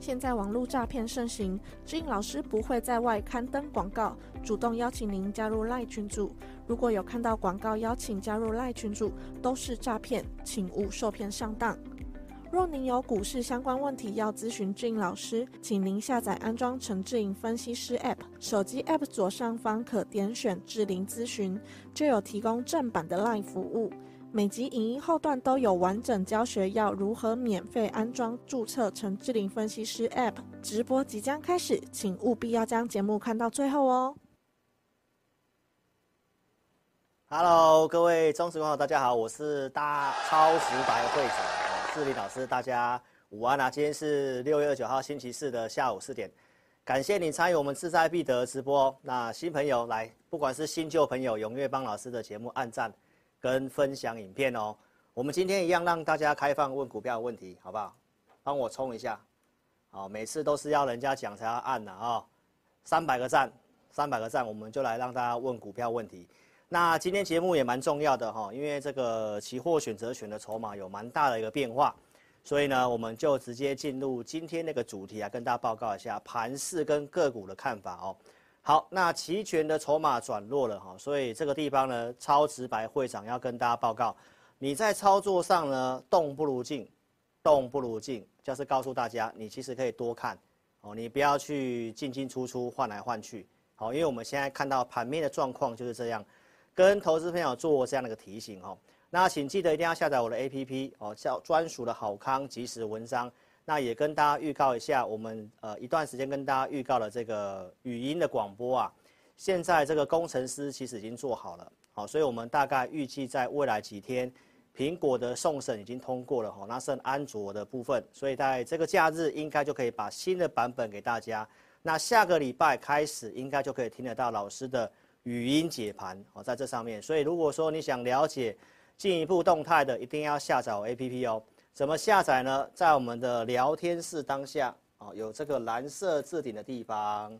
现在网络诈骗盛行，志颖老师不会在外刊登广告，主动邀请您加入赖群组。如果有看到广告邀请加入赖群组，都是诈骗，请勿受骗上当。若您有股市相关问题要咨询志颖老师，请您下载安装陈志颖分析师 App，手机 App 左上方可点选智霖咨询，就有提供正版的 LINE 服务。每集影音后段都有完整教学，要如何免费安装、注册陈志灵分析师 App。直播即将开始，请务必要将节目看到最后哦。Hello，各位忠实观众，大家好，我是大超直白会长。志霖老师，大家午安啊！今天是六月二十九号星期四的下午四点，感谢你参与我们志在必得直播。那新朋友来，不管是新旧朋友，踊跃帮老师的节目按赞跟分享影片哦。我们今天一样让大家开放问股票的问题，好不好？帮我冲一下，好，每次都是要人家讲才要按的啊。三百个赞，三百个赞，我们就来让大家问股票问题。那今天节目也蛮重要的哈，因为这个期货选择权的筹码有蛮大的一个变化，所以呢，我们就直接进入今天那个主题啊，跟大家报告一下盘市跟个股的看法哦。好，那期权的筹码转弱了哈，所以这个地方呢，超直白会长要跟大家报告，你在操作上呢，动不如静，动不如静，就是告诉大家，你其实可以多看哦，你不要去进进出出换来换去，好，因为我们现在看到盘面的状况就是这样。跟投资朋友做这样的一个提醒哦，那请记得一定要下载我的 APP 哦，叫专属的好康即时文章。那也跟大家预告一下，我们呃一段时间跟大家预告了这个语音的广播啊，现在这个工程师其实已经做好了，好，所以我们大概预计在未来几天，苹果的送审已经通过了哈，那剩安卓的部分，所以在这个假日应该就可以把新的版本给大家。那下个礼拜开始应该就可以听得到老师的。语音解盘哦，在这上面，所以如果说你想了解进一步动态的，一定要下载我 APP 哦。怎么下载呢？在我们的聊天室当下哦，有这个蓝色置顶的地方，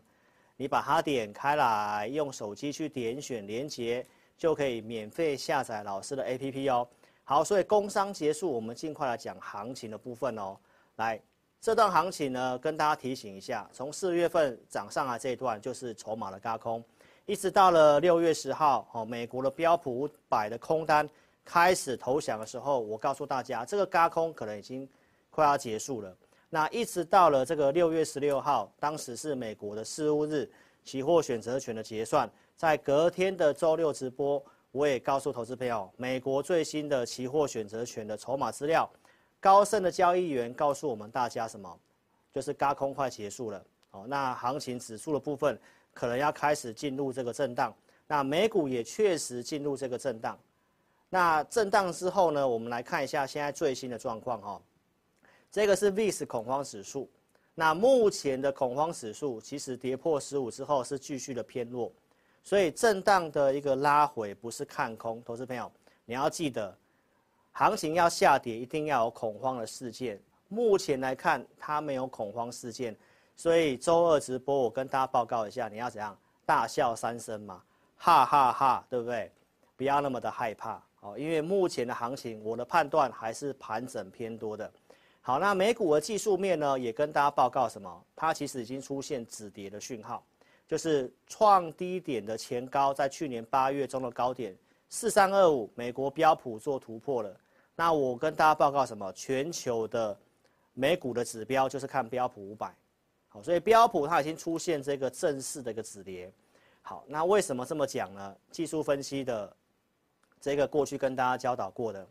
你把它点开来，用手机去点选连接，就可以免费下载老师的 APP 哦。好，所以工商结束，我们尽快来讲行情的部分哦。来，这段行情呢，跟大家提醒一下，从四月份涨上来这一段，就是筹码的轧空。一直到了六月十号，哦，美国的标普五百的空单开始投降的时候，我告诉大家，这个轧空可能已经快要结束了。那一直到了这个六月十六号，当时是美国的四巫日，期货选择权的结算，在隔天的周六直播，我也告诉投资朋友，美国最新的期货选择权的筹码资料，高盛的交易员告诉我们大家什么？就是轧空快结束了。哦，那行情指数的部分。可能要开始进入这个震荡，那美股也确实进入这个震荡。那震荡之后呢，我们来看一下现在最新的状况哈。这个是 VIX 恐慌指数，那目前的恐慌指数其实跌破十五之后是继续的偏弱，所以震荡的一个拉回不是看空。投资朋友，你要记得，行情要下跌一定要有恐慌的事件。目前来看，它没有恐慌事件。所以周二直播，我跟大家报告一下，你要怎样大笑三声嘛，哈哈哈，对不对？不要那么的害怕因为目前的行情，我的判断还是盘整偏多的。好，那美股的技术面呢，也跟大家报告什么？它其实已经出现止跌的讯号，就是创低点的前高，在去年八月中的高点四三二五，美国标普做突破了。那我跟大家报告什么？全球的美股的指标就是看标普五百。好，所以标普它已经出现这个正式的一个止跌。好，那为什么这么讲呢？技术分析的这个过去跟大家教导过的，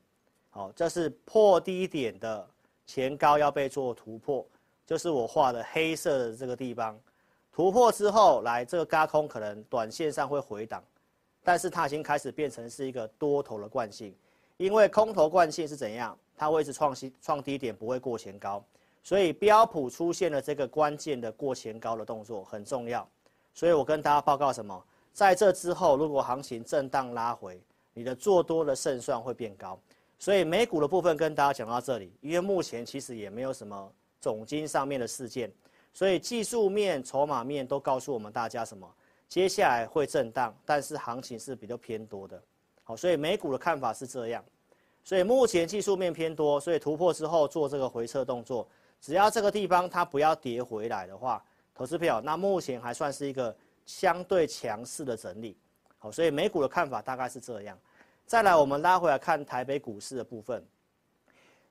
好，这是破低点的前高要被做突破，就是我画的黑色的这个地方。突破之后，来这个轧空可能短线上会回档，但是它已经开始变成是一个多头的惯性，因为空头惯性是怎样？它会一直创新创低点，不会过前高。所以标普出现了这个关键的过前高的动作很重要。所以我跟大家报告什么？在这之后，如果行情震荡拉回，你的做多的胜算会变高。所以美股的部分跟大家讲到这里，因为目前其实也没有什么总金上面的事件，所以技术面、筹码面都告诉我们大家什么？接下来会震荡，但是行情是比较偏多的。好，所以美股的看法是这样。所以目前技术面偏多，所以突破之后做这个回撤动作，只要这个地方它不要跌回来的话，投资票那目前还算是一个相对强势的整理。好，所以美股的看法大概是这样。再来，我们拉回来看台北股市的部分，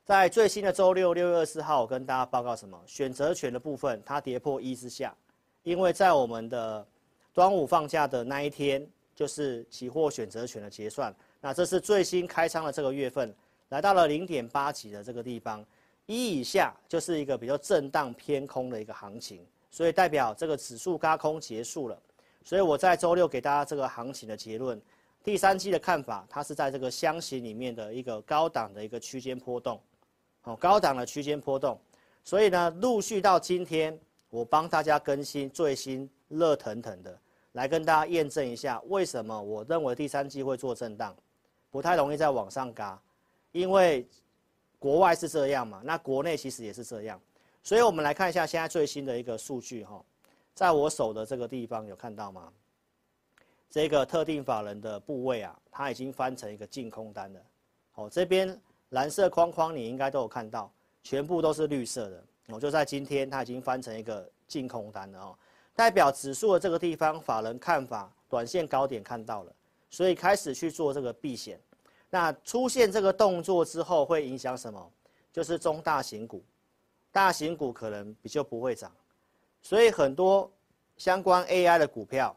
在最新的周六六月二十四号，我跟大家报告什么？选择权的部分它跌破一之下，因为在我们的端午放假的那一天，就是期货选择权的结算。那这是最新开仓的这个月份，来到了零点八几的这个地方，一以下就是一个比较震荡偏空的一个行情，所以代表这个指数轧空结束了。所以我在周六给大家这个行情的结论。第三季的看法，它是在这个箱型里面的一个高档的一个区间波动，哦，高档的区间波动，所以呢，陆续到今天，我帮大家更新最新热腾腾的，来跟大家验证一下，为什么我认为第三季会做震荡，不太容易再往上嘎，因为国外是这样嘛，那国内其实也是这样，所以我们来看一下现在最新的一个数据哈，在我手的这个地方有看到吗？这个特定法人的部位啊，它已经翻成一个净空单了。哦，这边蓝色框框你应该都有看到，全部都是绿色的。哦，就在今天，它已经翻成一个净空单了哦，代表指数的这个地方，法人看法短线高点看到了，所以开始去做这个避险。那出现这个动作之后，会影响什么？就是中大型股，大型股可能比较不会涨，所以很多相关 AI 的股票。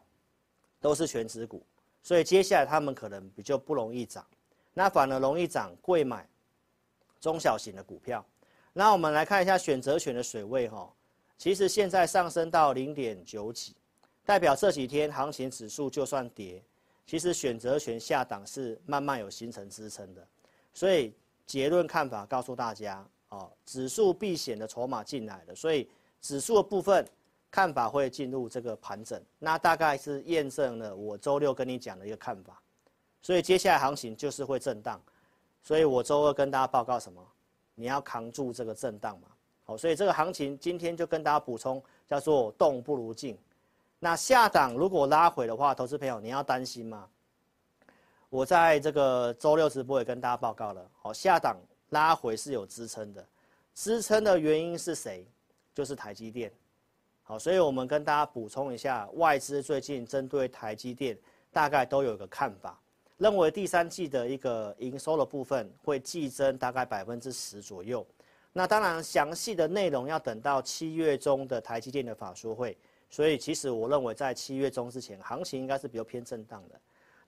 都是全值股，所以接下来他们可能比较不容易涨，那反而容易涨贵买中小型的股票。那我们来看一下选择权的水位哈，其实现在上升到零点九几，代表这几天行情指数就算跌，其实选择权下档是慢慢有形成支撑的。所以结论看法告诉大家哦，指数避险的筹码进来了，所以指数的部分。看法会进入这个盘整，那大概是验证了我周六跟你讲的一个看法，所以接下来行情就是会震荡，所以我周二跟大家报告什么？你要扛住这个震荡嘛。好，所以这个行情今天就跟大家补充，叫做动不如静。那下档如果拉回的话，投资朋友你要担心吗？我在这个周六直播也跟大家报告了，好，下档拉回是有支撑的，支撑的原因是谁？就是台积电。好，所以我们跟大家补充一下，外资最近针对台积电大概都有一个看法，认为第三季的一个营收的部分会季增大概百分之十左右。那当然，详细的内容要等到七月中的台积电的法说会。所以其实我认为在七月中之前，行情应该是比较偏震荡的。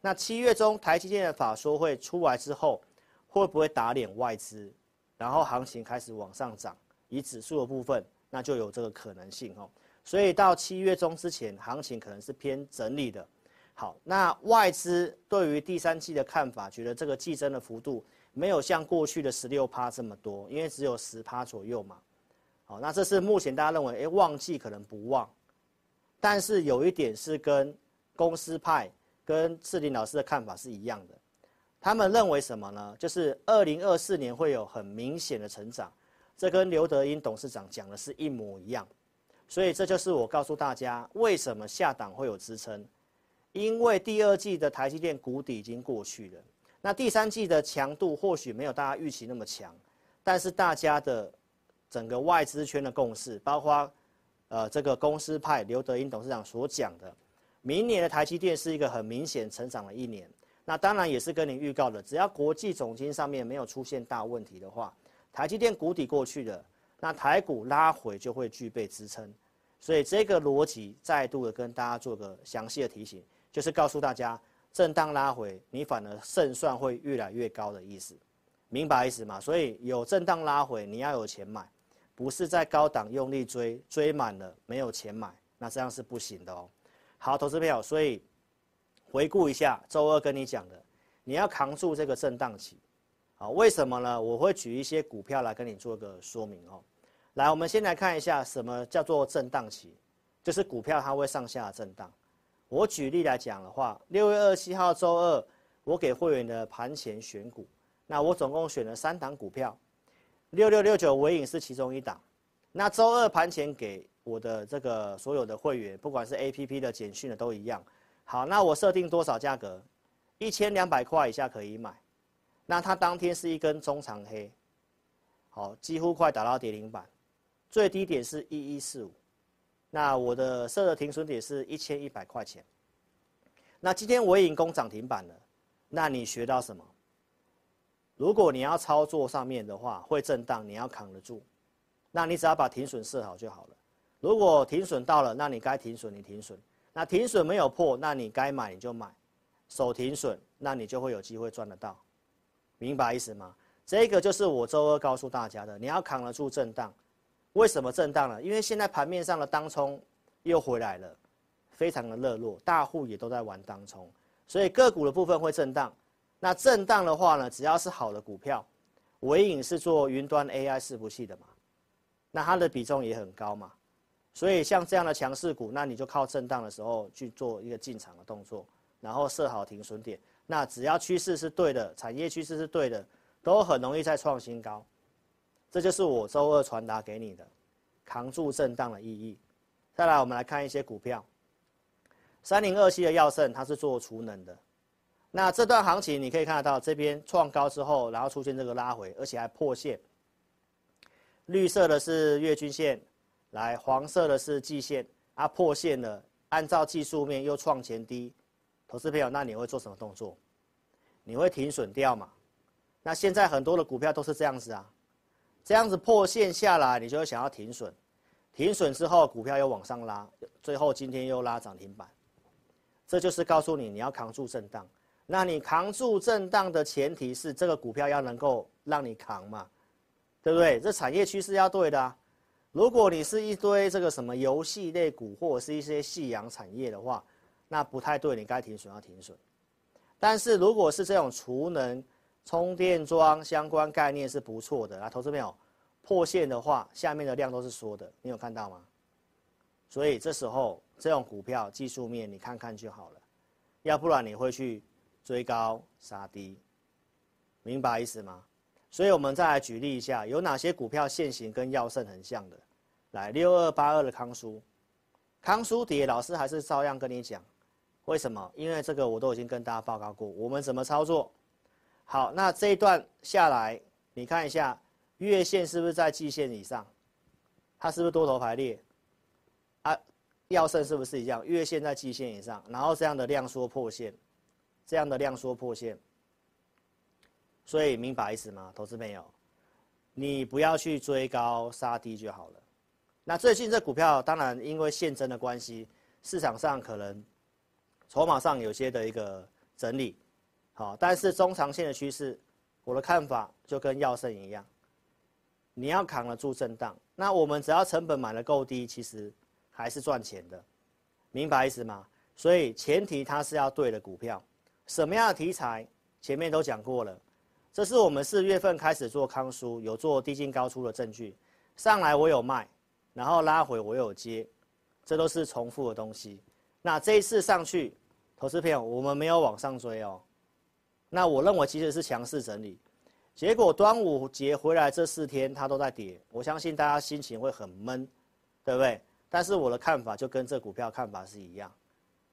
那七月中台积电的法说会出来之后，会不会打脸外资，然后行情开始往上涨？以指数的部分，那就有这个可能性哦。所以到七月中之前，行情可能是偏整理的。好，那外资对于第三季的看法，觉得这个季增的幅度没有像过去的十六趴这么多，因为只有十趴左右嘛。好，那这是目前大家认为，哎、旺季可能不旺。但是有一点是跟公司派跟志林老师的看法是一样的，他们认为什么呢？就是二零二四年会有很明显的成长，这跟刘德英董事长讲的是一模一样。所以这就是我告诉大家，为什么下档会有支撑，因为第二季的台积电谷底已经过去了，那第三季的强度或许没有大家预期那么强，但是大家的整个外资圈的共识，包括呃这个公司派刘德音董事长所讲的，明年的台积电是一个很明显成长的一年，那当然也是跟你预告的，只要国际总经上面没有出现大问题的话，台积电谷底过去了，那台股拉回就会具备支撑。所以这个逻辑再度的跟大家做个详细的提醒，就是告诉大家，震荡拉回，你反而胜算会越来越高的意思，明白意思吗？所以有震荡拉回，你要有钱买，不是在高档用力追，追满了没有钱买，那这样是不行的哦。好，投资朋友，所以回顾一下周二跟你讲的，你要扛住这个震荡期，好，为什么呢？我会举一些股票来跟你做个说明哦。来，我们先来看一下什么叫做震荡期，就是股票它会上下震荡。我举例来讲的话，六月二十七号周二，我给会员的盘前选股，那我总共选了三档股票，六六六九尾影是其中一档。那周二盘前给我的这个所有的会员，不管是 APP 的简讯的都一样。好，那我设定多少价格？一千两百块以下可以买。那它当天是一根中长黑，好，几乎快打到跌停板，最低点是一一四五。那我的设的停损点是一千一百块钱。那今天我已经攻涨停板了，那你学到什么？如果你要操作上面的话，会震荡，你要扛得住。那你只要把停损设好就好了。如果停损到了，那你该停损你停损。那停损没有破，那你该买你就买，守停损，那你就会有机会赚得到。明白意思吗？这个就是我周二告诉大家的，你要扛得住震荡。为什么震荡呢？因为现在盘面上的当冲又回来了，非常的热络，大户也都在玩当冲，所以个股的部分会震荡。那震荡的话呢，只要是好的股票，纬颖是做云端 AI 伺服器的嘛，那它的比重也很高嘛，所以像这样的强势股，那你就靠震荡的时候去做一个进场的动作，然后设好停损点。那只要趋势是对的，产业趋势是对的，都很容易再创新高。这就是我周二传达给你的，扛住震荡的意义。再来，我们来看一些股票。三零二七的耀盛，它是做储能的。那这段行情你可以看得到，这边创高之后，然后出现这个拉回，而且还破线。绿色的是月均线，来黄色的是季线，啊破线了，按照技术面又创前低。投资朋友，那你会做什么动作？你会停损掉嘛？那现在很多的股票都是这样子啊，这样子破线下来，你就会想要停损，停损之后股票又往上拉，最后今天又拉涨停板，这就是告诉你你要扛住震荡。那你扛住震荡的前提是这个股票要能够让你扛嘛，对不对？这产业趋势要对的啊。如果你是一堆这个什么游戏类股或者是一些夕阳产业的话，那不太对，你该停损要停损。但是如果是这种储能、充电桩相关概念是不错的啊，投资朋友破线的话，下面的量都是缩的，你有看到吗？所以这时候这种股票技术面你看看就好了，要不然你会去追高杀低，明白意思吗？所以我们再来举例一下，有哪些股票现行跟耀盛很像的？来，六二八二的康舒，康舒跌，老师还是照样跟你讲。为什么？因为这个我都已经跟大家报告过，我们怎么操作？好，那这一段下来，你看一下月线是不是在季线以上？它是不是多头排列？啊，耀盛是不是一样？月线在季线以上，然后这样的量缩破线，这样的量缩破线，所以明白意思吗？投资朋友，你不要去追高杀低就好了。那最近这股票当然因为现增的关系，市场上可能。筹码上有些的一个整理，好，但是中长线的趋势，我的看法就跟耀盛一样，你要扛得住震荡，那我们只要成本买得够低，其实还是赚钱的，明白意思吗？所以前提它是要对的股票，什么样的题材，前面都讲过了，这是我们四月份开始做康舒，有做低进高出的证据，上来我有卖，然后拉回我有接，这都是重复的东西，那这一次上去。投资朋友，我们没有往上追哦。那我认为其实是强势整理，结果端午节回来这四天它都在跌，我相信大家心情会很闷，对不对？但是我的看法就跟这股票看法是一样，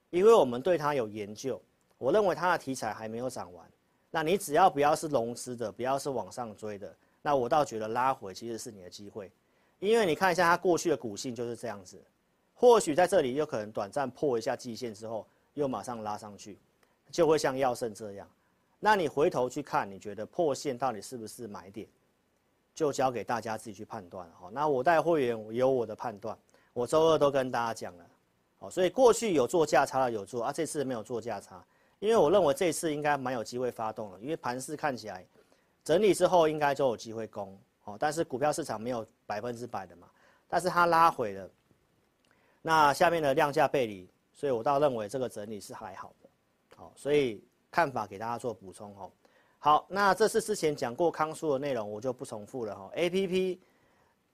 因为我们对它有研究，我认为它的题材还没有涨完。那你只要不要是融资的，不要是往上追的，那我倒觉得拉回其实是你的机会，因为你看一下它过去的股性就是这样子，或许在这里有可能短暂破一下季线之后。又马上拉上去，就会像耀盛这样。那你回头去看，你觉得破线到底是不是买点？就交给大家自己去判断哈。那我带会员有我的判断，我周二都跟大家讲了。好，所以过去有做价差的有做啊，这次没有做价差，因为我认为这次应该蛮有机会发动了，因为盘势看起来整理之后应该就有机会攻。哦，但是股票市场没有百分之百的嘛，但是它拉回了，那下面的量价背离。所以我倒认为这个整理是还好的，好，所以看法给大家做补充哦。好，那这是之前讲过康叔的内容，我就不重复了哈。APP，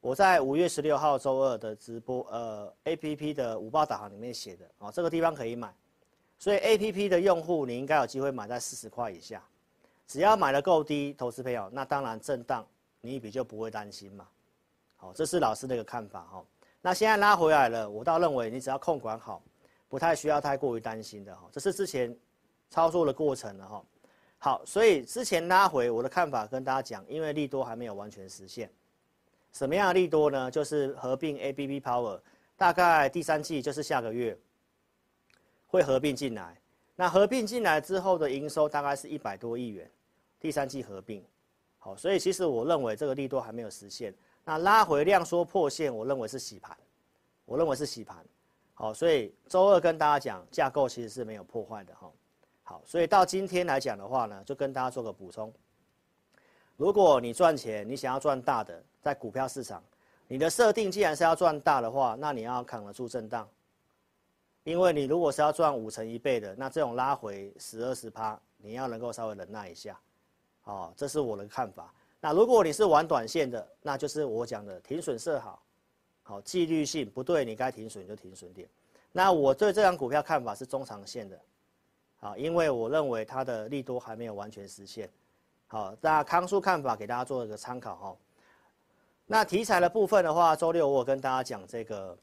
我在五月十六号周二的直播，呃，APP 的五报导航里面写的哦，这个地方可以买，所以 APP 的用户你应该有机会买在四十块以下，只要买得够低，投资朋友，那当然震荡你一笔就不会担心嘛。好，这是老师的一个看法哈。那现在拉回来了，我倒认为你只要控管好，不太需要太过于担心的哈。这是之前操作的过程了哈。好，所以之前拉回我的看法跟大家讲，因为利多还没有完全实现。什么样的利多呢？就是合并 ABB Power，大概第三季就是下个月会合并进来。那合并进来之后的营收大概是一百多亿元，第三季合并。好，所以其实我认为这个利多还没有实现。那拉回量缩破线，我认为是洗盘，我认为是洗盘。好，所以周二跟大家讲架构其实是没有破坏的哈。好，所以到今天来讲的话呢，就跟大家做个补充。如果你赚钱，你想要赚大的，在股票市场，你的设定既然是要赚大的话，那你要扛得住震荡。因为你如果是要赚五成一倍的，那这种拉回十二十趴，你要能够稍微忍耐一下。哦，这是我的看法。那如果你是玩短线的，那就是我讲的停损设好，好纪律性不对，你该停损就停损点。那我对这张股票看法是中长线的，好，因为我认为它的利多还没有完全实现。好，那康叔看法给大家做一个参考哈。那题材的部分的话，周六我跟大家讲这个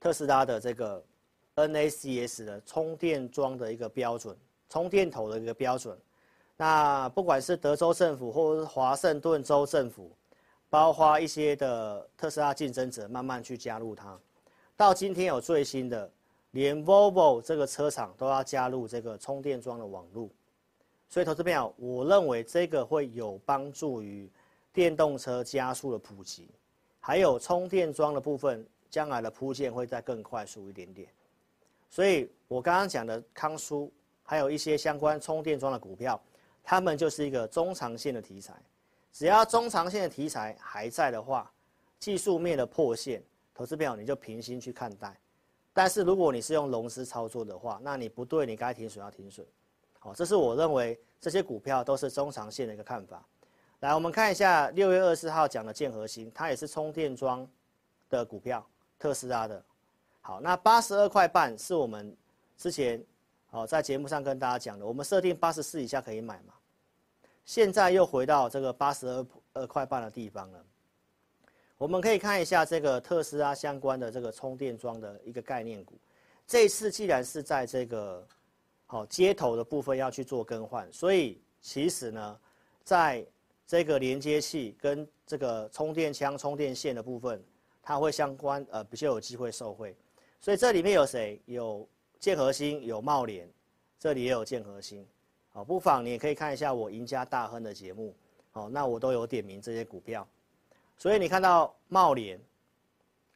特斯拉的这个 NACS 的充电桩的一个标准，充电头的一个标准。那不管是德州政府或者是华盛顿州政府，包括一些的特斯拉竞争者，慢慢去加入它。到今天有最新的，连 Volvo 这个车厂都要加入这个充电桩的网络。所以，投资朋友，我认为这个会有帮助于电动车加速的普及，还有充电桩的部分，将来的铺建会再更快速一点点。所以我刚刚讲的康舒，还有一些相关充电桩的股票，他们就是一个中长线的题材。只要中长线的题材还在的话，技术面的破线，投资朋友你就平心去看待。但是如果你是用融资操作的话，那你不对，你该停损要停损。好，这是我认为这些股票都是中长线的一个看法。来，我们看一下六月二十四号讲的建核心，它也是充电桩的股票，特斯拉的。好，那八十二块半是我们之前哦在节目上跟大家讲的，我们设定八十四以下可以买嘛。现在又回到这个八十二二块半的地方了。我们可以看一下这个特斯拉相关的这个充电桩的一个概念股。这次既然是在这个好，接头的部分要去做更换，所以其实呢，在这个连接器跟这个充电枪、充电线的部分，它会相关呃比较有机会受惠。所以这里面有谁？有建和兴，有茂联，这里也有建和兴。好，不妨你也可以看一下我赢家大亨的节目，好，那我都有点名这些股票。所以你看到茂联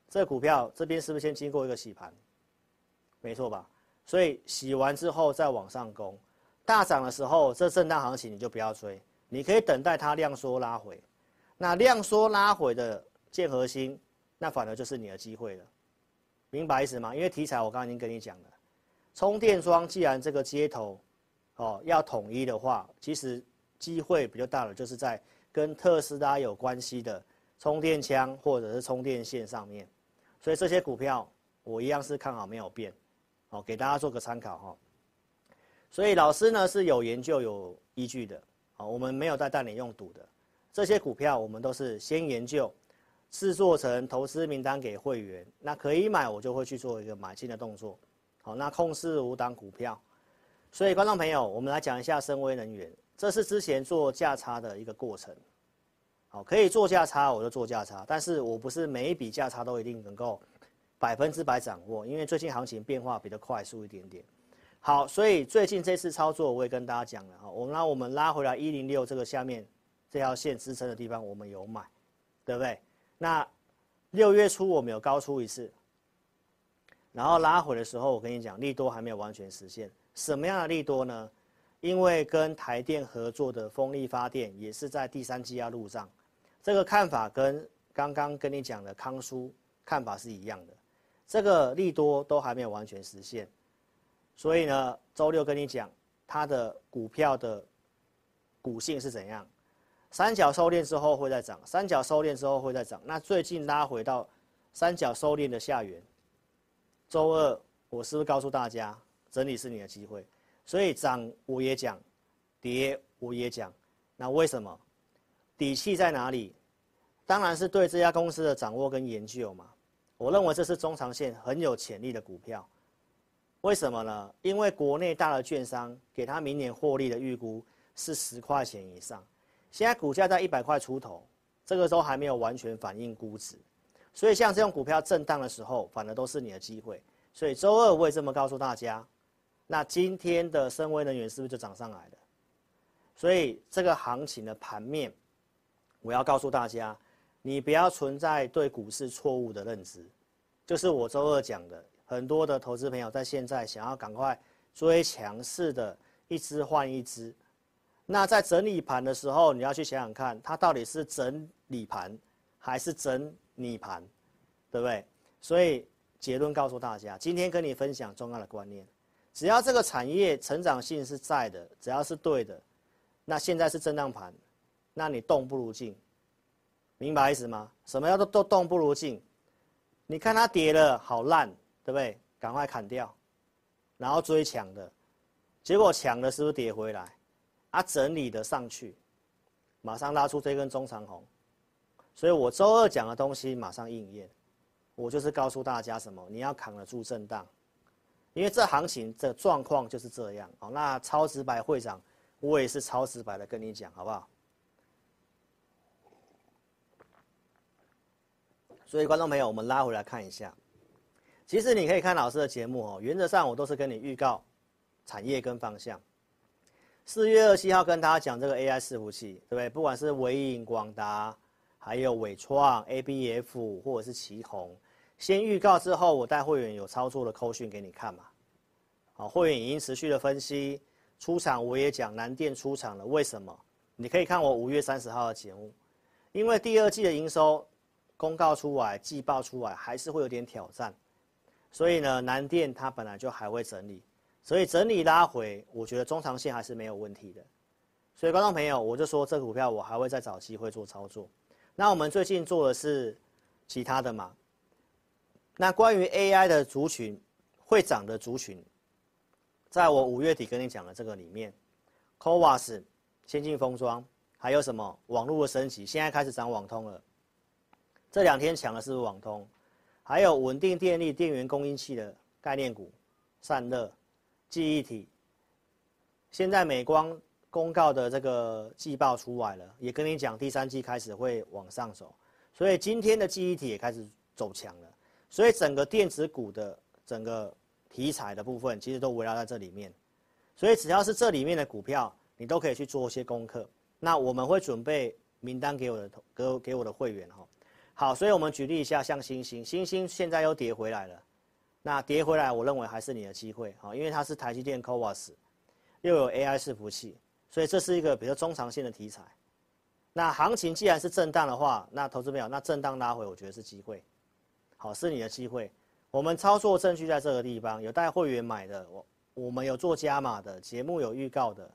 这股票这边是不是先经过一个洗盘？没错吧？所以洗完之后再往上攻，大涨的时候，这震荡行情你就不要追，你可以等待它量缩拉回。那量缩拉回的建核心，那反而就是你的机会了，明白意思吗？因为题材我刚刚已经跟你讲了，充电桩既然这个接头，哦要统一的话，其实机会比较大的就是在跟特斯拉有关系的充电枪或者是充电线上面，所以这些股票我一样是看好没有变。好，给大家做个参考哈。所以老师呢是有研究有依据的，好，我们没有在带你用赌的。这些股票我们都是先研究，制作成投资名单给会员，那可以买我就会去做一个买进的动作。好，那控制五档股票。所以观众朋友，我们来讲一下深威能源，这是之前做价差的一个过程。好，可以做价差我就做价差，但是我不是每一笔价差都一定能够。百分之百掌握，因为最近行情变化比较快速一点点。好，所以最近这次操作我也跟大家讲了哈，我们让我们拉回来一零六这个下面这条线支撑的地方，我们有买，对不对？那六月初我们有高出一次，然后拉回的时候，我跟你讲利多还没有完全实现。什么样的利多呢？因为跟台电合作的风力发电也是在第三季要入账，这个看法跟刚刚跟你讲的康舒看法是一样的。这个利多都还没有完全实现，所以呢，周六跟你讲它的股票的股性是怎样。三角收敛之后会再涨，三角收敛之后会再涨。那最近拉回到三角收敛的下缘，周二我是不是告诉大家，整理是你的机会？所以涨我也讲，跌我也讲。那为什么？底气在哪里？当然是对这家公司的掌握跟研究嘛。我认为这是中长线很有潜力的股票。为什么呢？因为国内大的券商给他明年获利的预估是十块钱以上。现在股价在一百块出头，这个时候还没有完全反映估值，所以像这种股票震荡的时候，反而都是你的机会。所以周二我也这么告诉大家，那今天的深威能源是不是就涨上来了？所以这个行情的盘面，我要告诉大家，你不要存在对股市错误的认知，就是我周二讲的，很多的投资朋友在现在想要赶快追强势的，一只换一只。那在整理盘的时候，你要去想想看，它到底是整理盘还是整理盘，对不对？所以结论告诉大家，今天跟你分享重要的观念，只要这个产业成长性是在的，只要是对的，那现在是震荡盘，那你动不如静，明白意思吗？什么叫做都动不如静？你看它跌了好烂，对不对？赶快砍掉，然后追强的，结果强的是不是跌回来？啊，整理的上去，马上拉出这根中长红，所以我周二讲的东西马上应验，我就是告诉大家什么，你要扛得住震荡，因为这行情这状况就是这样。好，那超直白会长，我也是超直白的跟你讲，好不好？所以观众朋友，我们拉回来看一下，其实你可以看老师的节目哦，原则上我都是跟你预告产业跟方向。四月二十七号跟大家讲这个 AI 伺服器，对不对？不管是纬颖、广达，还有纬创、ABF 或者是奇宏，先预告之后，我带会员有操作的扣讯给你看嘛。好，会员已经持续的分析出场，我也讲南电出场了，为什么？你可以看我五月三十号的节目，因为第二季的营收公告出来，季报出来还是会有点挑战，所以呢，南电它本来就还会整理。所以整理拉回，我觉得中长线还是没有问题的。所以观众朋友，我就说这股票我还会再找机会做操作。那我们最近做的是其他的嘛？那关于 AI 的族群会涨的族群，在我五月底跟你讲的这个里面，CoWoS 先进封装，还有什么网络的升级，现在开始涨网通了。这两天抢的是不是网通？还有稳定电力电源供应器的概念股，散热。记忆体，现在美光公告的这个季报出来了，也跟你讲第三季开始会往上走，所以今天的记忆体也开始走强了，所以整个电子股的整个题材的部分其实都围绕在这里面，所以只要是这里面的股票，你都可以去做一些功课。那我们会准备名单给我的给给我的会员哈，好，所以我们举例一下，像星星，星星现在又跌回来了。那跌回来，我认为还是你的机会啊，因为它是台积电 CoWoS，又有 AI 伺服器，所以这是一个比较中长线的题材。那行情既然是震荡的话，那投资朋友，那震荡拉回，我觉得是机会，好，是你的机会。我们操作证据在这个地方，有带会员买的，我我们有做加码的，节目有预告的，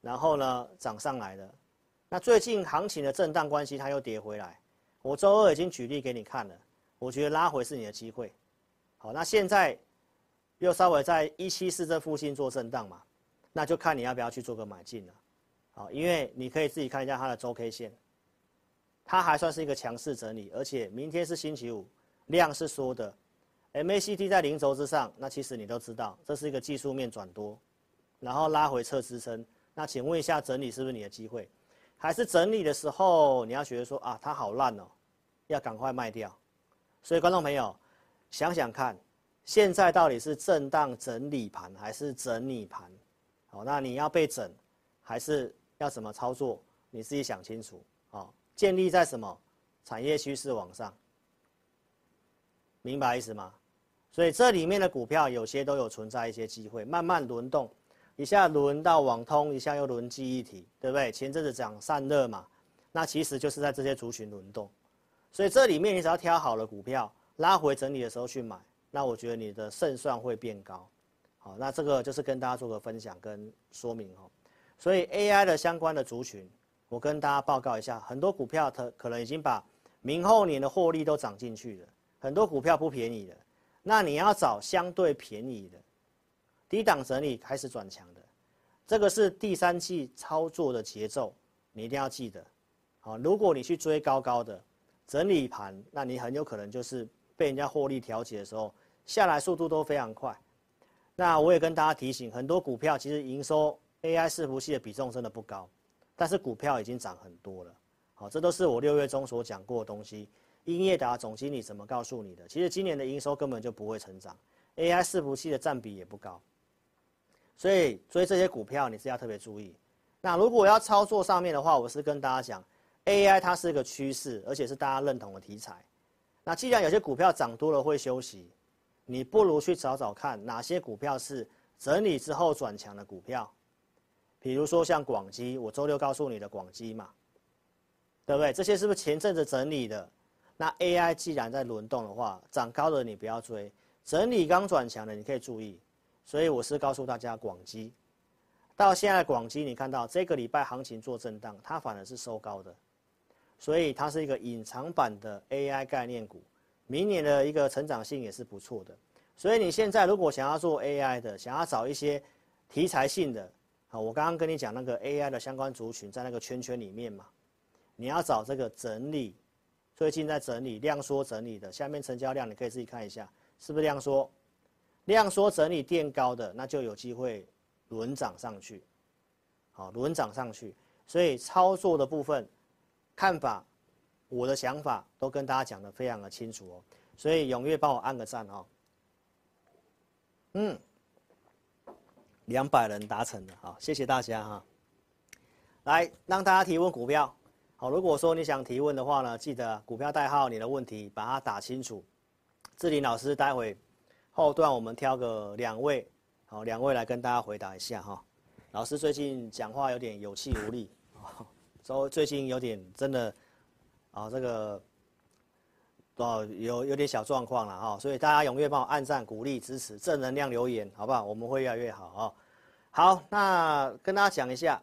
然后呢涨上来的。那最近行情的震荡关系，它又跌回来，我周二已经举例给你看了，我觉得拉回是你的机会。好，那现在又稍微在一七四这附近做震荡嘛，那就看你要不要去做个买进了。好，因为你可以自己看一下它的周 K 线，它还算是一个强势整理，而且明天是星期五，量是缩的，MACD 在零轴之上，那其实你都知道，这是一个技术面转多，然后拉回测支撑。那请问一下，整理是不是你的机会？还是整理的时候你要觉得说啊，它好烂哦，要赶快卖掉？所以观众朋友。想想看，现在到底是震荡整理盘还是整理盘？好，那你要被整，还是要怎么操作？你自己想清楚。好，建立在什么产业趋势往上？明白意思吗？所以这里面的股票有些都有存在一些机会，慢慢轮动，一下轮到网通，一下又轮记忆体，对不对？前阵子讲散热嘛，那其实就是在这些族群轮动。所以这里面你只要挑好了股票。拉回整理的时候去买，那我觉得你的胜算会变高。好，那这个就是跟大家做个分享跟说明哦。所以 AI 的相关的族群，我跟大家报告一下，很多股票它可能已经把明后年的获利都涨进去了，很多股票不便宜的，那你要找相对便宜的，低档整理开始转强的，这个是第三季操作的节奏，你一定要记得。好，如果你去追高高的整理盘，那你很有可能就是被人家获利调节的时候下来速度都非常快。那我也跟大家提醒，很多股票其实营收 AI 伺服器的比重真的不高。但是股票已经涨很多了，好，这都是我六月中所讲过的东西。英业达总经理怎么告诉你的？其实今年的营收根本就不会成长，AI 伺服器的占比也不高，所以追这些股票你是要特别注意。那如果要操作上面的话，我是跟大家讲，AI 它是一个趋势，而且是大家认同的题材。那既然有些股票涨多了会休息，你不如去找找看哪些股票是整理之后转强的股票。比如说像广基，我周六告诉你的广基嘛，对不对？这些是不是前阵子整理的？那 AI 既然在轮动的话，涨高的你不要追，整理刚转强的你可以注意。所以我是告诉大家，广基到现在广基，你看到这个礼拜行情做震荡，它反而是收高的，所以它是一个隐藏版的 AI 概念股，明年的一个成长性也是不错的。所以你现在如果想要做 AI 的，想要找一些题材性的。好，我刚刚跟你讲那个 AI 的相关族群在那个圈圈里面嘛，你要找这个整理，最近在整理量缩整理的，下面成交量你可以自己看一下，是不是量缩？量缩整理垫高的，那就有机会轮涨上去，好，轮涨上去。所以操作的部分看法，我的想法都跟大家讲得非常的清楚哦，所以踊跃帮我按个赞哦，嗯。两百人达成的，好，谢谢大家哈。来，让大家提问股票，好，如果说你想提问的话呢，记得股票代号，你的问题把它打清楚。志林老师待会后段我们挑个两位，好，两位来跟大家回答一下哈。老师最近讲话有点有气无力，所以最近有点真的，啊，这个哦有有点小状况了哈，所以大家踊跃帮我按赞、鼓励、支持、正能量留言，好不好？我们会越来越好啊。好，那跟大家讲一下，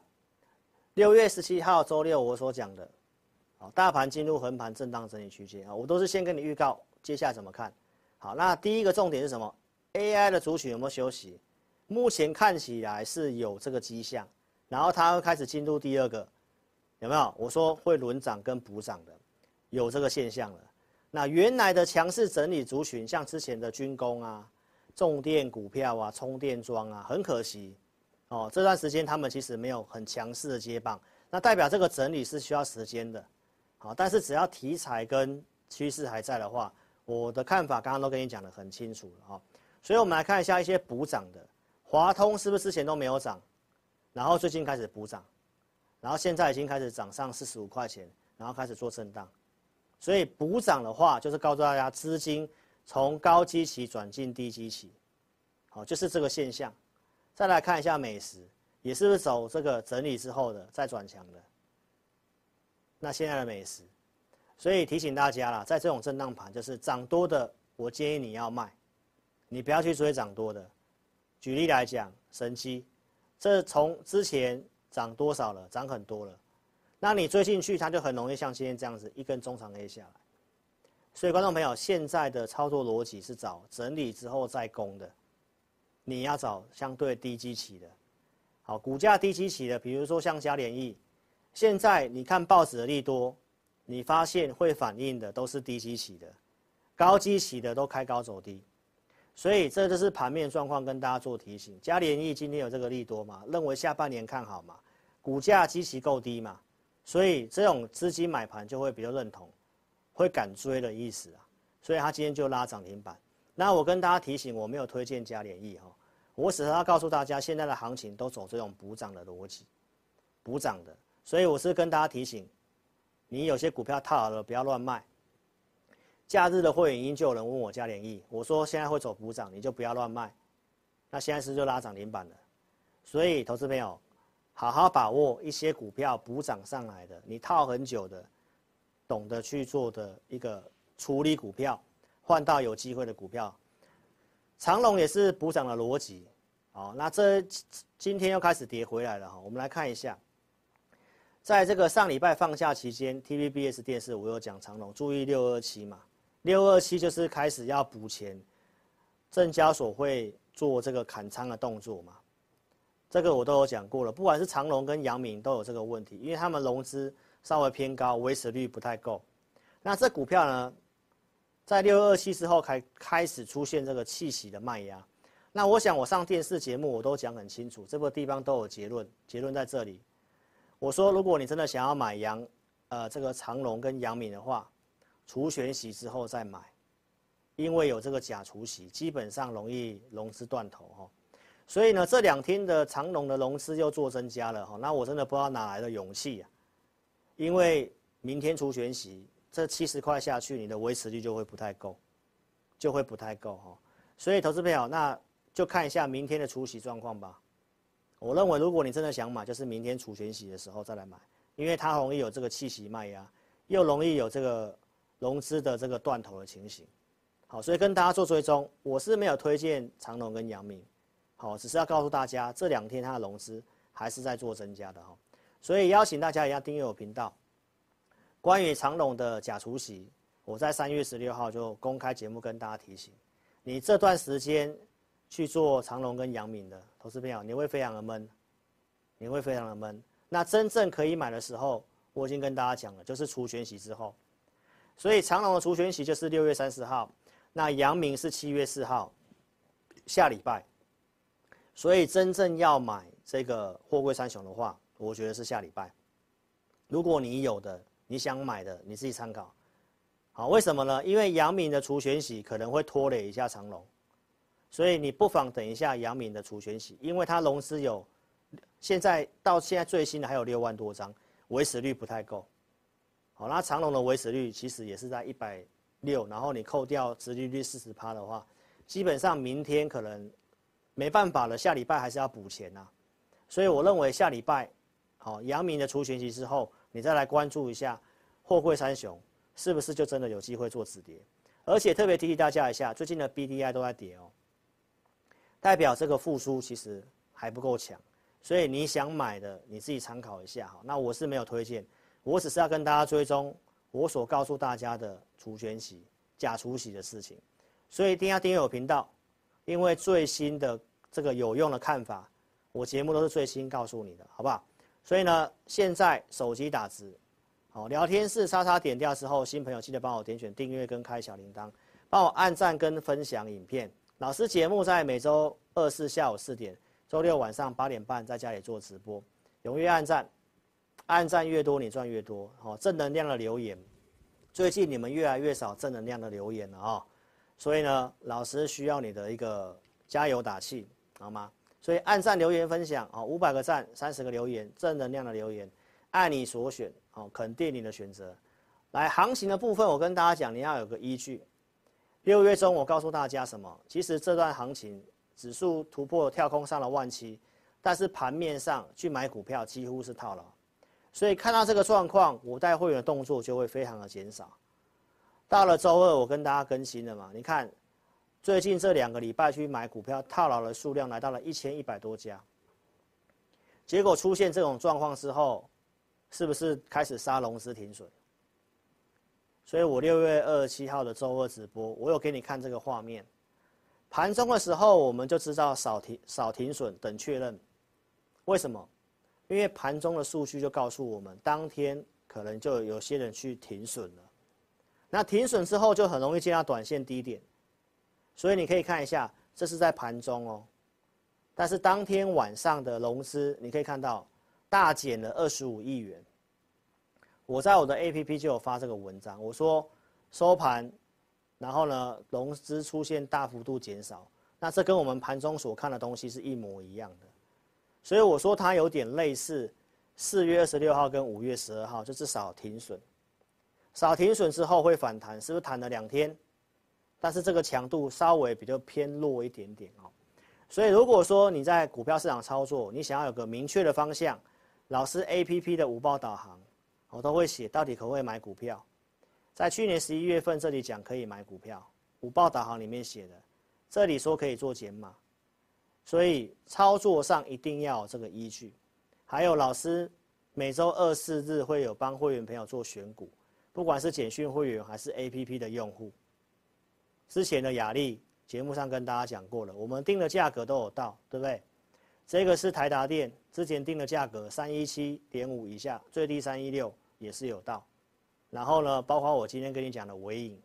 六月十七号周六我所讲的，好，大盘进入横盘震荡整理区间啊，我都是先跟你预告接下来怎么看。好，那第一个重点是什么？AI 的族群有没有休息？目前看起来是有这个迹象，然后它会开始进入第二个，有没有？我说会轮涨跟补涨的，有这个现象了。那原来的强势整理族群，像之前的军工啊、重电股票啊、充电桩啊，很可惜。哦，这段时间他们其实没有很强势的接棒，那代表这个整理是需要时间的，好，但是只要题材跟趋势还在的话，我的看法刚刚都跟你讲得很清楚了哈，所以我们来看一下一些补涨的，华通是不是之前都没有涨，然后最近开始补涨，然后现在已经开始涨上四十五块钱，然后开始做震荡，所以补涨的话就是告诉大家资金从高基期转进低基期，好，就是这个现象。再来看一下美食，也是走这个整理之后的再转强的？那现在的美食，所以提醒大家啦，在这种震荡盘，就是涨多的，我建议你要卖，你不要去追涨多的。举例来讲，神机，这从之前涨多少了？涨很多了，那你追进去，它就很容易像今天这样子一根中长 A 下来。所以观众朋友，现在的操作逻辑是找整理之后再攻的。你要找相对低基期的，好，股价低基期的，比如说像嘉联益，现在你看报纸的利多，你发现会反应的都是低基期的，高基期的都开高走低，所以这就是盘面状况，跟大家做提醒。嘉联益今天有这个利多嘛？认为下半年看好嘛？股价基期够低嘛？所以这种资金买盘就会比较认同，会敢追的意思啊，所以他今天就拉涨停板。那我跟大家提醒，我没有推荐嘉联益哈，我只是要告诉大家，现在的行情都走这种补涨的逻辑，补涨的，所以我是跟大家提醒，你有些股票套好了，不要乱卖。假日的会员音就有人问我加联益，我说现在会走补涨，你就不要乱卖。那现在是就拉涨停板了，所以投资朋友，好好把握一些股票补涨上来的，你套很久的，懂得去做的一个处理股票。换到有机会的股票，长龙也是补涨的逻辑，好，那这今天又开始跌回来了哈，我们来看一下，在这个上礼拜放假期间，TVBS 电视我有讲长龙，注意六二七嘛，六二七就是开始要补钱，证交所会做这个砍仓的动作嘛，这个我都有讲过了，不管是长隆跟阳明都有这个问题，因为他们融资稍微偏高，维持率不太够。那这股票呢，在六二七之后开开始出现这个气息的卖压。那我想我上电视节目我都讲很清楚，这个地方都有结论，结论在这里。我说，如果你真的想要买阳，呃，这个长隆跟阳明的话，除权息之后再买，因为有这个假除息，基本上容易融资断头哈。所以呢，这两天的长荣的融资又做增加了哈，那我真的不知道哪来的勇气啊，因为明天除权息，这七十块下去，你的维持率就会不太够，就会不太够哈。所以投资朋友，那就看一下明天的除息状况吧。我认为，如果你真的想买，就是明天除权息的时候再来买，因为它容易有这个气息卖压，又容易有这个融资的这个断头的情形。好，所以跟大家做追踪，我是没有推荐长隆跟阳明，好，只是要告诉大家这两天它的融资还是在做增加的哈。所以邀请大家一样订阅我频道。关于长隆的假除息，我在三月十六号就公开节目跟大家提醒，你这段时间。去做长隆跟阳明的投资票，你会非常的闷，你会非常的闷。那真正可以买的时候，我已经跟大家讲了，就是除权息之后。所以长隆的除权息就是六月三十号，那阳明是七月四号，下礼拜。所以真正要买这个货柜三雄的话，我觉得是下礼拜。如果你有的，你想买的，你自己参考。好，为什么呢？因为阳明的除权息可能会拖累一下长隆。所以你不妨等一下阳明的除权息，因为它融资有，现在到现在最新的还有六万多张，维持率不太够。好，那长隆的维持率其实也是在一百六，然后你扣掉殖利率四十趴的话，基本上明天可能没办法了，下礼拜还是要补钱呐。所以我认为下礼拜，好，阳明的除权息之后，你再来关注一下货柜三雄是不是就真的有机会做止跌，而且特别提醒大家一下，最近的 BDI 都在跌哦。代表这个复苏其实还不够强，所以你想买的你自己参考一下哈。那我是没有推荐，我只是要跟大家追踪我所告诉大家的除权息、假除息的事情，所以一定要订阅我频道，因为最新的这个有用的看法，我节目都是最新告诉你的，好不好？所以呢，现在手机打字，好，聊天室叉叉点掉之后，新朋友记得帮我点选订阅跟开小铃铛，帮我按赞跟分享影片。老师节目在每周二四下午四点，周六晚上八点半在家里做直播，踊跃按赞，按赞越多你赚越多。好，正能量的留言，最近你们越来越少正能量的留言了啊，所以呢，老师需要你的一个加油打气，好吗？所以按赞留言分享啊，五百个赞，三十个留言，正能量的留言，按你所选，好，肯定你的选择。来，行情的部分，我跟大家讲，你要有个依据。六月中，我告诉大家什么？其实这段行情，指数突破跳空上了万七，但是盘面上去买股票几乎是套牢，所以看到这个状况，我带会员的动作就会非常的减少。到了周二，我跟大家更新了嘛？你看，最近这两个礼拜去买股票套牢的数量来到了一千一百多家，结果出现这种状况之后，是不是开始杀龙资停损？所以我六月二十七号的周二直播，我有给你看这个画面。盘中的时候，我们就知道少停少停损等确认。为什么？因为盘中的数据就告诉我们，当天可能就有些人去停损了。那停损之后，就很容易见到短线低点。所以你可以看一下，这是在盘中哦。但是当天晚上的融资，你可以看到大减了二十五亿元。我在我的 APP 就有发这个文章，我说收盘，然后呢，融资出现大幅度减少，那这跟我们盘中所看的东西是一模一样的，所以我说它有点类似四月二十六号跟五月十二号，就至少停损，少停损之后会反弹，是不是弹了两天？但是这个强度稍微比较偏弱一点点哦，所以如果说你在股票市场操作，你想要有个明确的方向，老师 APP 的五报导航。我都会写到底可不可以买股票，在去年十一月份这里讲可以买股票，五报导航里面写的，这里说可以做减码，所以操作上一定要有这个依据。还有老师每周二四日会有帮会员朋友做选股，不管是简讯会员还是 APP 的用户。之前的雅力节目上跟大家讲过了，我们定的价格都有到，对不对？这个是台达电之前定的价格三一七点五以下，最低三一六也是有到。然后呢，包括我今天跟你讲的尾影，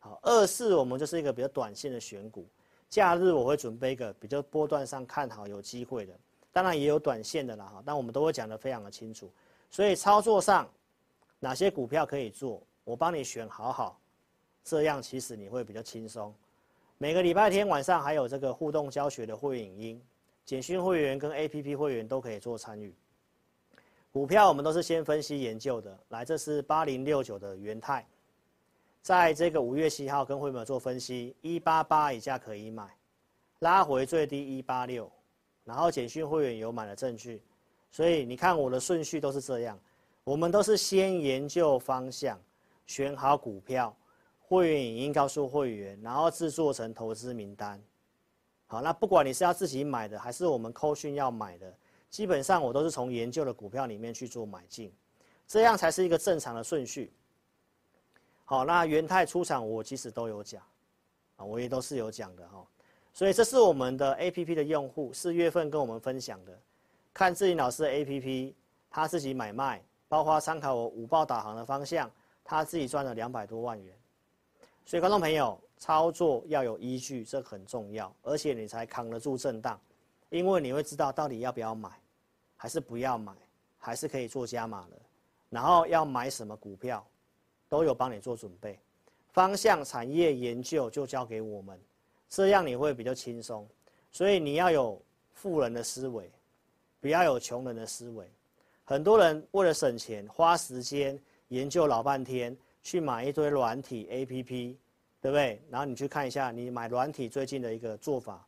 好，二四我们就是一个比较短线的选股，假日我会准备一个比较波段上看好有机会的。当然也有短线的啦，哈，但我们都会讲得非常的清楚，所以操作上哪些股票可以做，我帮你选好好，这样其实你会比较轻松。每个礼拜天晚上还有这个互动教学的会影音，简讯会员跟 APP 会员都可以做参与。股票我们都是先分析研究的，来，这是八零六九的元泰，在这个五月七号跟会员做分析，一八八以下可以买，拉回最低一八六。然后简讯会员有买的证据，所以你看我的顺序都是这样，我们都是先研究方向，选好股票，会员影音告诉会员，然后制作成投资名单。好，那不管你是要自己买的，还是我们扣讯要买的，基本上我都是从研究的股票里面去做买进，这样才是一个正常的顺序。好，那元泰出场我其实都有讲，啊，我也都是有讲的哈。所以这是我们的 APP 的用户四月份跟我们分享的，看志霖老师的 APP，他自己买卖，包括参考我五报导航的方向，他自己赚了两百多万元。所以观众朋友，操作要有依据，这很重要，而且你才扛得住震荡，因为你会知道到底要不要买，还是不要买，还是可以做加码的，然后要买什么股票，都有帮你做准备，方向产业研究就交给我们。这样你会比较轻松，所以你要有富人的思维，不要有穷人的思维。很多人为了省钱，花时间研究老半天，去买一堆软体 APP，对不对？然后你去看一下，你买软体最近的一个做法，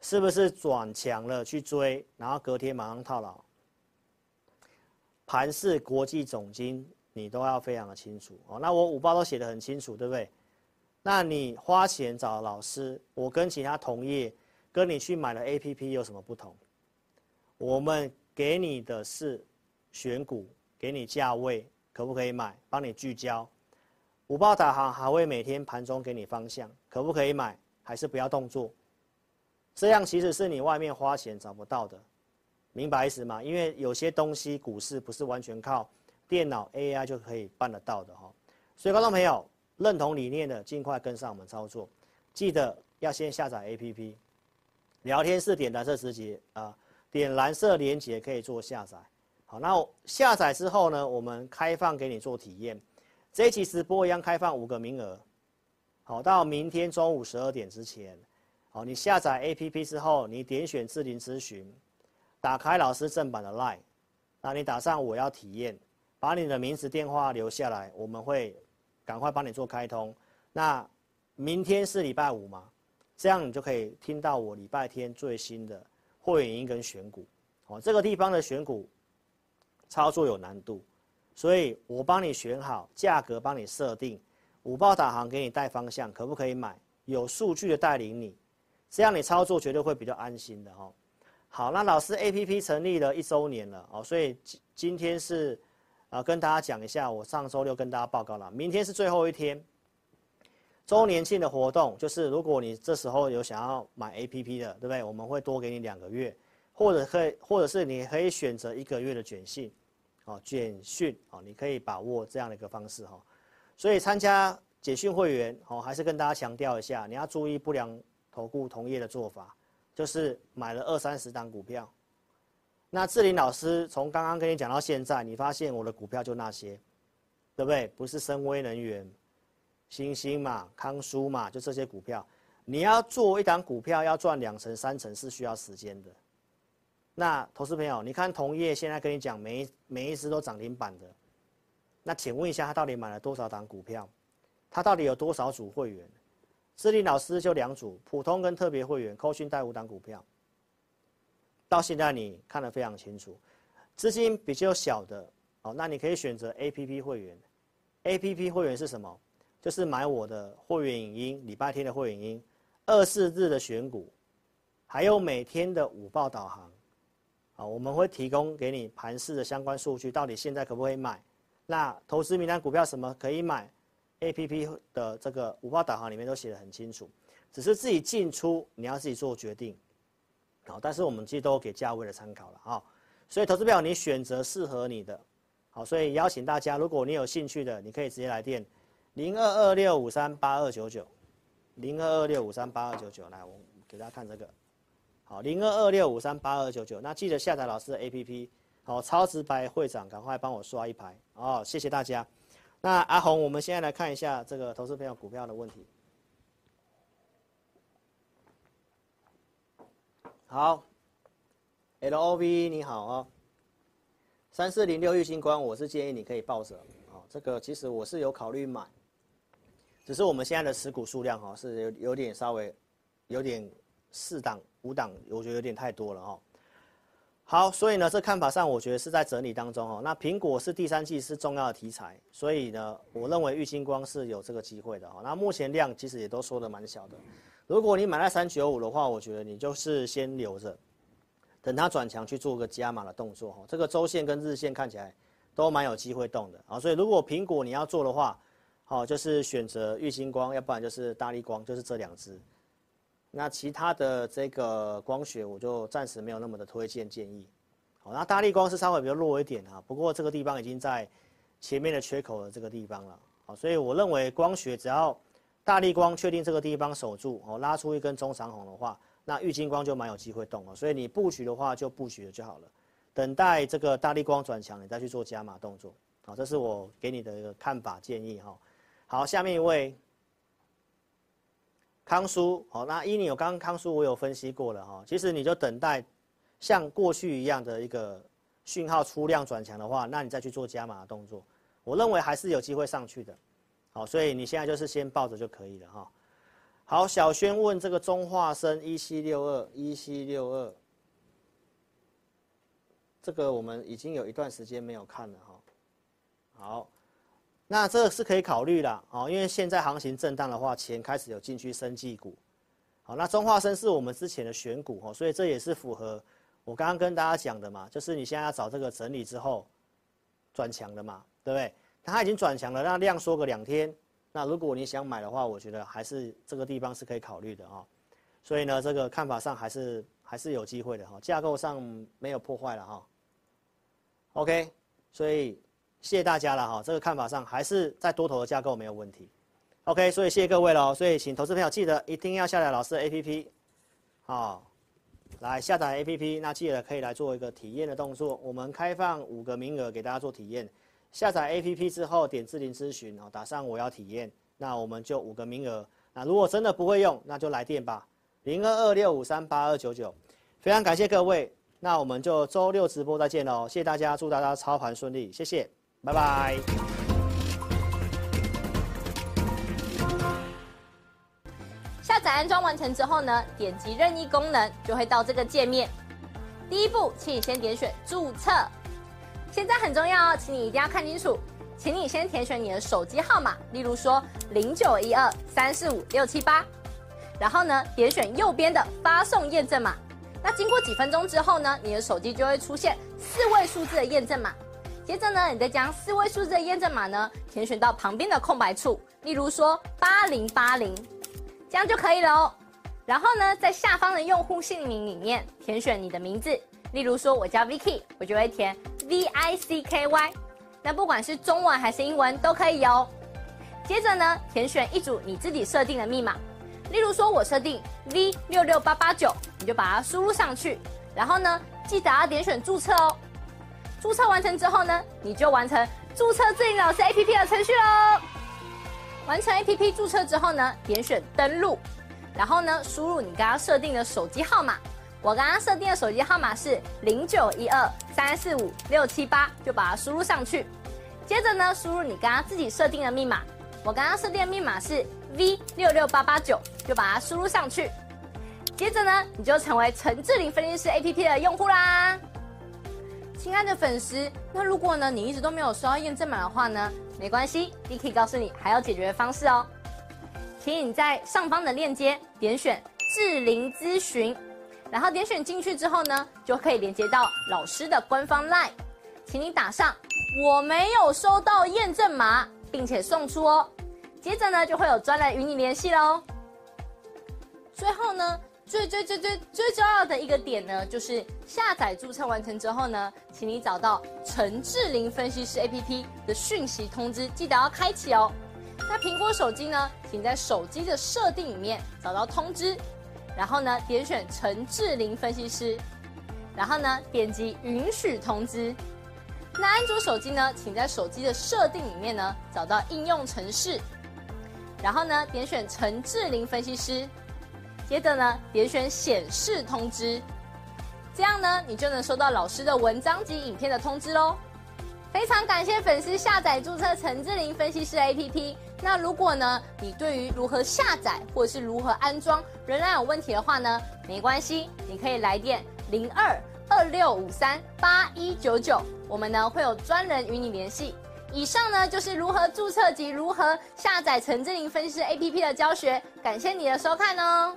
是不是转强了去追，然后隔天马上套牢？盘势、国际总经，你都要非常的清楚哦。那我五报都写的很清楚，对不对？那你花钱找老师，我跟其他同业跟你去买了 APP 有什么不同？我们给你的是选股，给你价位，可不可以买？帮你聚焦。五报导航还会每天盘中给你方向，可不可以买？还是不要动作？这样其实是你外面花钱找不到的，明白意思吗？因为有些东西股市不是完全靠电脑 AI 就可以办得到的哈。所以观众朋友。认同理念的，尽快跟上我们操作。记得要先下载 APP，聊天室点蓝色直接啊，点蓝色连接可以做下载。好，那下载之后呢，我们开放给你做体验。这一期直播一样开放五个名额。好，到明天中午十二点之前，好，你下载 APP 之后，你点选智霖咨询，打开老师正版的 LINE，那你打上我要体验，把你的名字电话留下来，我们会。赶快帮你做开通，那明天是礼拜五嘛，这样你就可以听到我礼拜天最新的会员音跟选股，哦，这个地方的选股操作有难度，所以我帮你选好价格，帮你设定，五报导航给你带方向，可不可以买？有数据的带领你，这样你操作绝对会比较安心的哦。好，那老师 APP 成立了一周年了哦，所以今今天是。啊，跟大家讲一下，我上周六跟大家报告了，明天是最后一天，周年庆的活动，就是如果你这时候有想要买 APP 的，对不对？我们会多给你两个月，或者可以，或者是你可以选择一个月的卷讯，哦，卷讯，哦，你可以把握这样的一个方式哈。所以参加简讯会员，哦，还是跟大家强调一下，你要注意不良投顾同业的做法，就是买了二三十档股票。那志霖老师从刚刚跟你讲到现在，你发现我的股票就那些，对不对？不是森崴能源、欣兴嘛、康舒嘛，就这些股票。你要做一档股票要赚两成、三成是需要时间的。那投资朋友，你看同业现在跟你讲每一每一只都涨停板的，那请问一下他到底买了多少档股票？他到底有多少组会员？志霖老师就两组，普通跟特别会员，扣讯带五档股票。到现在你看得非常清楚，资金比较小的哦，那你可以选择 APP 会员。APP 会员是什么？就是买我的会员影音，礼拜天的会员音，二四日的选股，还有每天的午报导航。啊，我们会提供给你盘市的相关数据，到底现在可不可以买？那投资名单股票什么可以买？APP 的这个五报导航里面都写得很清楚，只是自己进出你要自己做决定。好，但是我们其实都给价位的参考了啊，所以投资票你选择适合你的。好，所以邀请大家，如果你有兴趣的，你可以直接来电零二二六五三八二九九，零二二六五三八二九九，来，我给大家看这个。好，零二二六五三八二九九，那记得下载老师的 APP。好，超直白会长，赶快帮我刷一排哦，谢谢大家。那阿红，我们现在来看一下这个投资朋友股票的问题。好，LOV 你好哦，三四零六玉星光，我是建议你可以抱着。哦，这个其实我是有考虑买，只是我们现在的持股数量哈是有有点稍微有点四档。五档我觉得有点太多了哈。好，所以呢，这看法上我觉得是在整理当中哦。那苹果是第三季是重要的题材，所以呢，我认为玉晶光是有这个机会的哈。那目前量其实也都说的蛮小的。如果你买在三九五的话，我觉得你就是先留着，等它转强去做个加码的动作哈。这个周线跟日线看起来都蛮有机会动的啊。所以如果苹果你要做的话，好，就是选择玉晶光，要不然就是大力光，就是这两只。那其他的这个光学我就暂时没有那么的推荐建议，好，那大力光是稍微比较弱一点啊，不过这个地方已经在前面的缺口的这个地方了，好，所以我认为光学只要大立光确定这个地方守住，哦，拉出一根中长红的话，那玉金光就蛮有机会动了，所以你布局的话就布局了就好了，等待这个大立光转强，你再去做加码动作，好，这是我给你的一个看法建议哈，好，下面一位。康叔，好，那伊你有刚刚康叔我有分析过了哈，其实你就等待像过去一样的一个讯号出量转强的话，那你再去做加码的动作，我认为还是有机会上去的，好，所以你现在就是先抱着就可以了哈。好，小轩问这个中化生一七六二一七六二，这个我们已经有一段时间没有看了哈，好。那这个是可以考虑的哦，因为现在行情震荡的话，钱开始有进去生技股，好，那中化生是我们之前的选股哦，所以这也是符合我刚刚跟大家讲的嘛，就是你现在要找这个整理之后转强的嘛，对不对？它已经转强了，那量缩个两天，那如果你想买的话，我觉得还是这个地方是可以考虑的哦。所以呢，这个看法上还是还是有机会的哈，架构上没有破坏了哈。OK，所以。谢谢大家了哈，这个看法上还是在多头的架构没有问题。OK，所以谢谢各位喽。所以请投资朋友记得一定要下载老师的 APP，好，来下载 APP，那记得可以来做一个体验的动作。我们开放五个名额给大家做体验。下载 APP 之后点智霖咨询哦，打上我要体验，那我们就五个名额。那如果真的不会用，那就来电吧，零二二六五三八二九九。非常感谢各位，那我们就周六直播再见喽。谢谢大家，祝大家操盘顺利，谢谢。拜拜。下载安装完成之后呢，点击任意功能就会到这个界面。第一步，请你先点选注册。现在很重要哦，请你一定要看清楚。请你先填选你的手机号码，例如说零九一二三四五六七八，然后呢，点选右边的发送验证码。那经过几分钟之后呢，你的手机就会出现四位数字的验证码。接着呢，你再将四位数字的验证码呢填选到旁边的空白处，例如说八零八零，这样就可以了哦。然后呢，在下方的用户姓名里面填选你的名字，例如说我叫 Vicky，我就会填 V I C K Y。那不管是中文还是英文都可以哦。接着呢，填选一组你自己设定的密码，例如说我设定 V 六六八八九，你就把它输入上去。然后呢，记得要点选注册哦。注册完成之后呢，你就完成注册自己老师 APP 的程序喽。完成 APP 注册之后呢，点选登录，然后呢，输入你刚刚设定的手机号码。我刚刚设定的手机号码是零九一二三四五六七八，就把它输入上去。接着呢，输入你刚刚自己设定的密码。我刚刚设定的密码是 V 六六八八九，就把它输入上去。接着呢，你就成为陈智霖分析师 APP 的用户啦。亲爱的粉丝，那如果呢，你一直都没有收到验证码的话呢，没关系你可以告诉你还有解决的方式哦。请你在上方的链接点选智霖咨询，然后点选进去之后呢，就可以连接到老师的官方 LINE，请你打上“我没有收到验证码”，并且送出哦。接着呢，就会有专人与你联系喽。最后呢，最最最最最重要的一个点呢，就是下载注册完成之后呢，请你找到陈志霖分析师 APP 的讯息通知，记得要开启哦。那苹果手机呢，请在手机的设定里面找到通知。然后呢，点选陈志霖分析师，然后呢，点击允许通知。那安卓手机呢，请在手机的设定里面呢，找到应用程式，然后呢，点选陈志霖分析师，接着呢，点选显示通知，这样呢，你就能收到老师的文章及影片的通知喽。非常感谢粉丝下载注册陈志霖分析师 APP。那如果呢，你对于如何下载或者是如何安装仍然有问题的话呢，没关系，你可以来电零二二六五三八一九九，我们呢会有专人与你联系。以上呢就是如何注册及如何下载陈志霖分析师 APP 的教学，感谢你的收看哦。